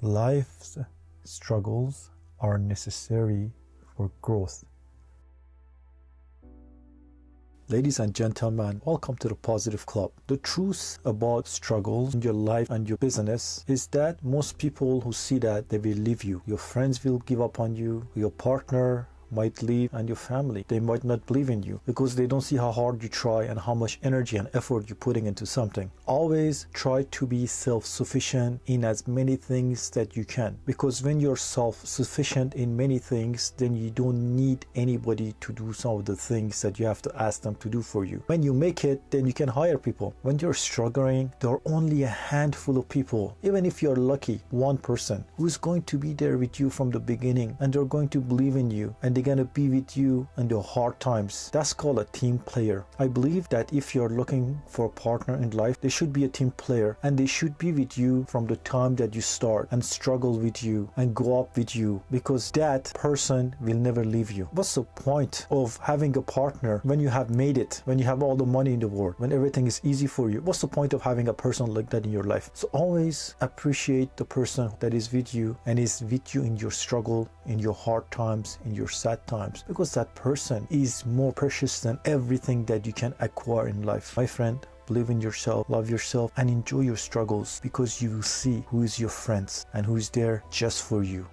Life's struggles are necessary for growth. Ladies and gentlemen, welcome to the Positive Club. The truth about struggles in your life and your business is that most people who see that they will leave you. Your friends will give up on you, your partner might leave and your family. They might not believe in you because they don't see how hard you try and how much energy and effort you're putting into something. Always try to be self-sufficient in as many things that you can because when you're self-sufficient in many things then you don't need anybody to do some of the things that you have to ask them to do for you. When you make it then you can hire people. When you're struggling there are only a handful of people even if you're lucky one person who's going to be there with you from the beginning and they're going to believe in you and they're going to be with you in your hard times. That's called a team player. I believe that if you're looking for a partner in life, they should be a team player and they should be with you from the time that you start and struggle with you and go up with you because that person will never leave you. What's the point of having a partner when you have made it, when you have all the money in the world, when everything is easy for you? What's the point of having a person like that in your life? So always appreciate the person that is with you and is with you in your struggle, in your hard times, in your sad times because that person is more precious than everything that you can acquire in life. My friend, believe in yourself, love yourself, and enjoy your struggles because you will see who is your friends and who is there just for you.